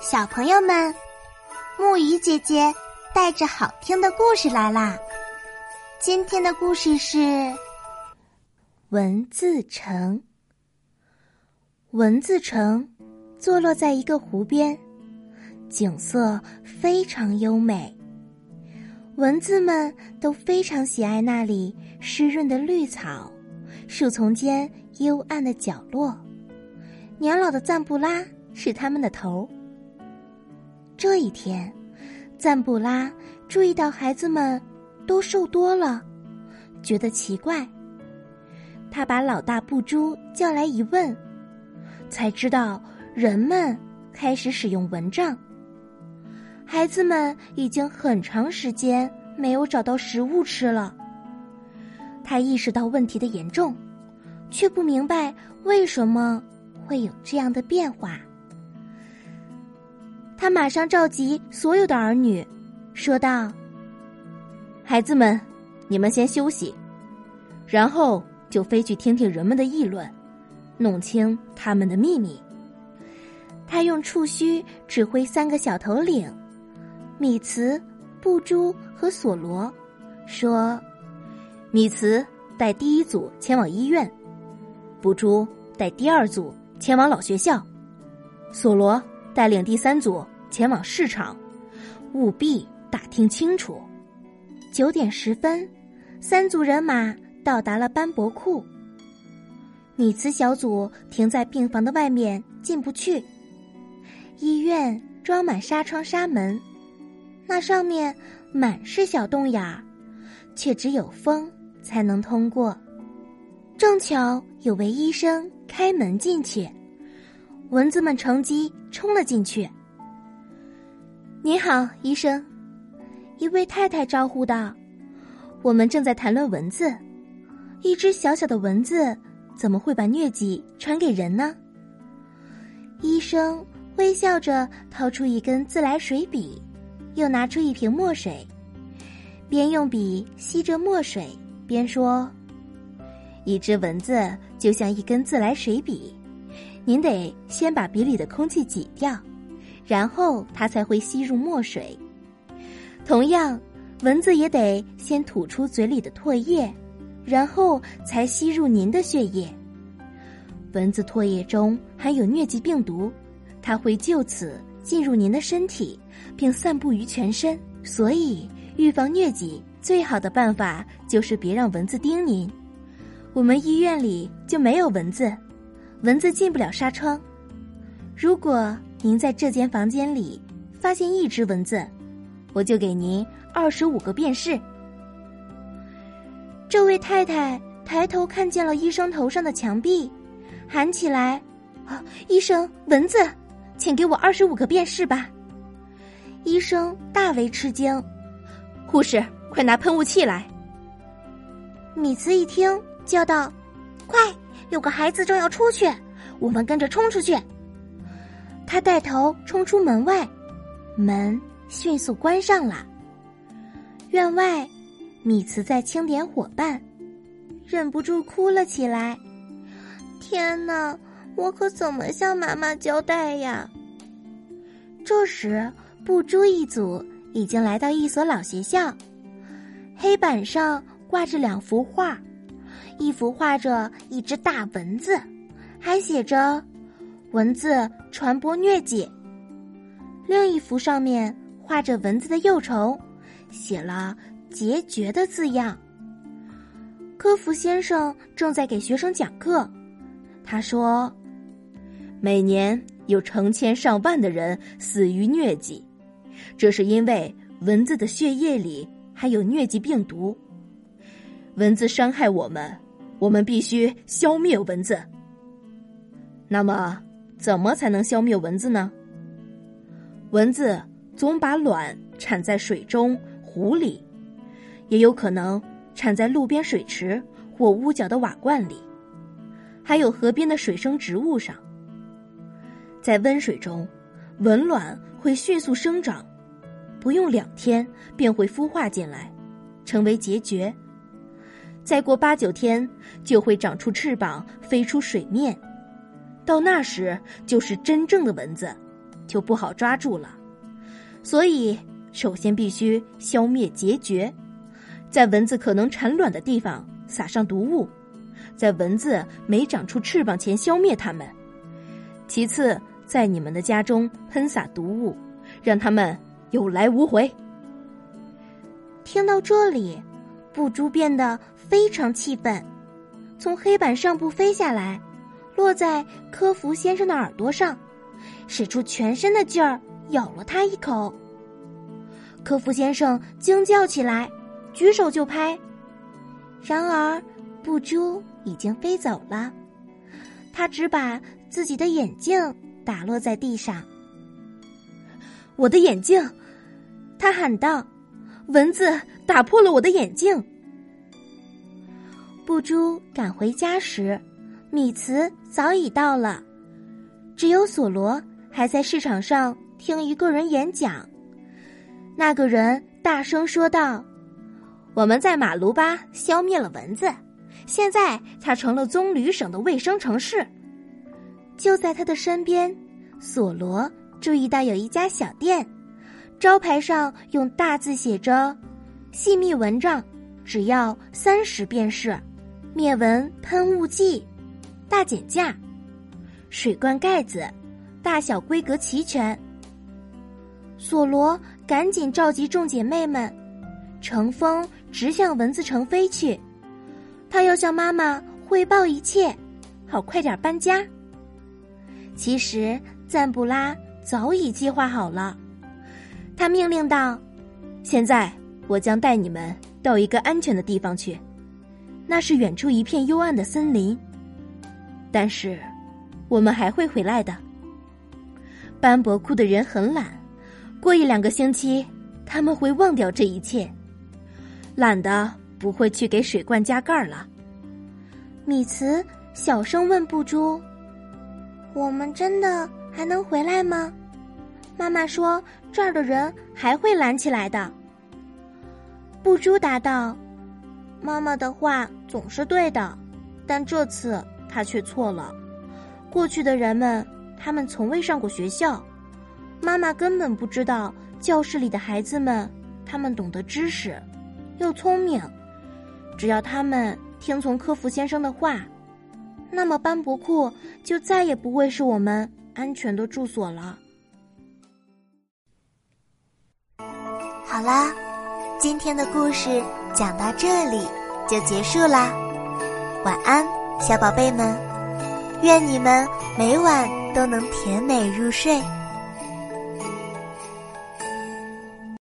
小朋友们，木鱼姐姐带着好听的故事来啦！今天的故事是文字城。文字城坐落在一个湖边，景色非常优美。蚊子们都非常喜爱那里湿润的绿草，树丛间幽暗的角落。年老的赞布拉是他们的头。这一天，赞布拉注意到孩子们都瘦多了，觉得奇怪。他把老大布珠叫来一问，才知道人们开始使用蚊帐。孩子们已经很长时间没有找到食物吃了。他意识到问题的严重，却不明白为什么会有这样的变化。他马上召集所有的儿女，说道：“孩子们，你们先休息，然后就飞去听听人们的议论，弄清他们的秘密。”他用触须指挥三个小头领，米茨、布珠和索罗，说：“米茨带第一组前往医院，布珠带第二组前往老学校，索罗。”带领第三组前往市场，务必打听清楚。九点十分，三组人马到达了斑驳库。米茨小组停在病房的外面，进不去。医院装满纱窗纱门，那上面满是小洞眼儿，却只有风才能通过。正巧有位医生开门进去。蚊子们乘机冲了进去。你好，医生，一位太太招呼道：“我们正在谈论蚊子，一只小小的蚊子怎么会把疟疾传给人呢？”医生微笑着掏出一根自来水笔，又拿出一瓶墨水，边用笔吸着墨水，边说：“一只蚊子就像一根自来水笔。”您得先把笔里的空气挤掉，然后它才会吸入墨水。同样，蚊子也得先吐出嘴里的唾液，然后才吸入您的血液。蚊子唾液中含有疟疾病毒，它会就此进入您的身体，并散布于全身。所以，预防疟疾最好的办法就是别让蚊子叮您。我们医院里就没有蚊子。蚊子进不了纱窗。如果您在这间房间里发现一只蚊子，我就给您二十五个便士。这位太太抬头看见了医生头上的墙壁，喊起来：“啊，医生，蚊子，请给我二十五个便士吧！”医生大为吃惊，护士，快拿喷雾器来。米茨一听，叫道：“快！”有个孩子正要出去，我们跟着冲出去。他带头冲出门外，门迅速关上了。院外，米茨在清点伙伴，忍不住哭了起来。天哪，我可怎么向妈妈交代呀？这时，布珠一组已经来到一所老学校，黑板上挂着两幅画。一幅画着一只大蚊子，还写着“蚊子传播疟疾”。另一幅上面画着蚊子的幼虫，写了“结绝”的字样。科福先生正在给学生讲课，他说：“每年有成千上万的人死于疟疾，这是因为蚊子的血液里含有疟疾病毒。蚊子伤害我们。”我们必须消灭蚊子。那么，怎么才能消灭蚊子呢？蚊子总把卵产在水中、湖里，也有可能产在路边水池或屋角的瓦罐里，还有河边的水生植物上。在温水中，蚊卵会迅速生长，不用两天便会孵化进来，成为孑孓。再过八九天，就会长出翅膀飞出水面，到那时就是真正的蚊子。就不好抓住了。所以，首先必须消灭孑孓，在蚊子可能产卵的地方撒上毒物，在蚊子没长出翅膀前消灭它们。其次，在你们的家中喷洒毒物，让他们有来无回。听到这里，布珠变得非常气愤，从黑板上部飞下来，落在科福先生的耳朵上，使出全身的劲儿咬了他一口。科福先生惊叫起来，举手就拍，然而布珠已经飞走了，他只把自己的眼镜打落在地上。我的眼镜！他喊道。蚊子打破了我的眼镜。布珠赶回家时，米茨早已到了，只有索罗还在市场上听一个人演讲。那个人大声说道：“我们在马卢巴消灭了蚊子，现在它成了棕榈省的卫生城市。”就在他的身边，索罗注意到有一家小店。招牌上用大字写着：“细密蚊帐，只要三十便是。灭蚊喷雾剂，大减价。水罐盖子，大小规格齐全。”索罗赶紧召集众姐妹们，乘风直向蚊子城飞去。他要向妈妈汇报一切，好快点搬家。其实赞布拉早已计划好了。他命令道：“现在我将带你们到一个安全的地方去，那是远处一片幽暗的森林。但是，我们还会回来的。班博库的人很懒，过一两个星期他们会忘掉这一切，懒得不会去给水罐加盖了。”米茨小声问布珠：“我们真的还能回来吗？”妈妈说：“这儿的人还会懒起来的。”布珠答道：“妈妈的话总是对的，但这次他却错了。过去的人们，他们从未上过学校，妈妈根本不知道教室里的孩子们，他们懂得知识，又聪明。只要他们听从科夫先生的话，那么班博库就再也不会是我们安全的住所了。”好啦，今天的故事讲到这里就结束啦。晚安，小宝贝们，愿你们每晚都能甜美入睡。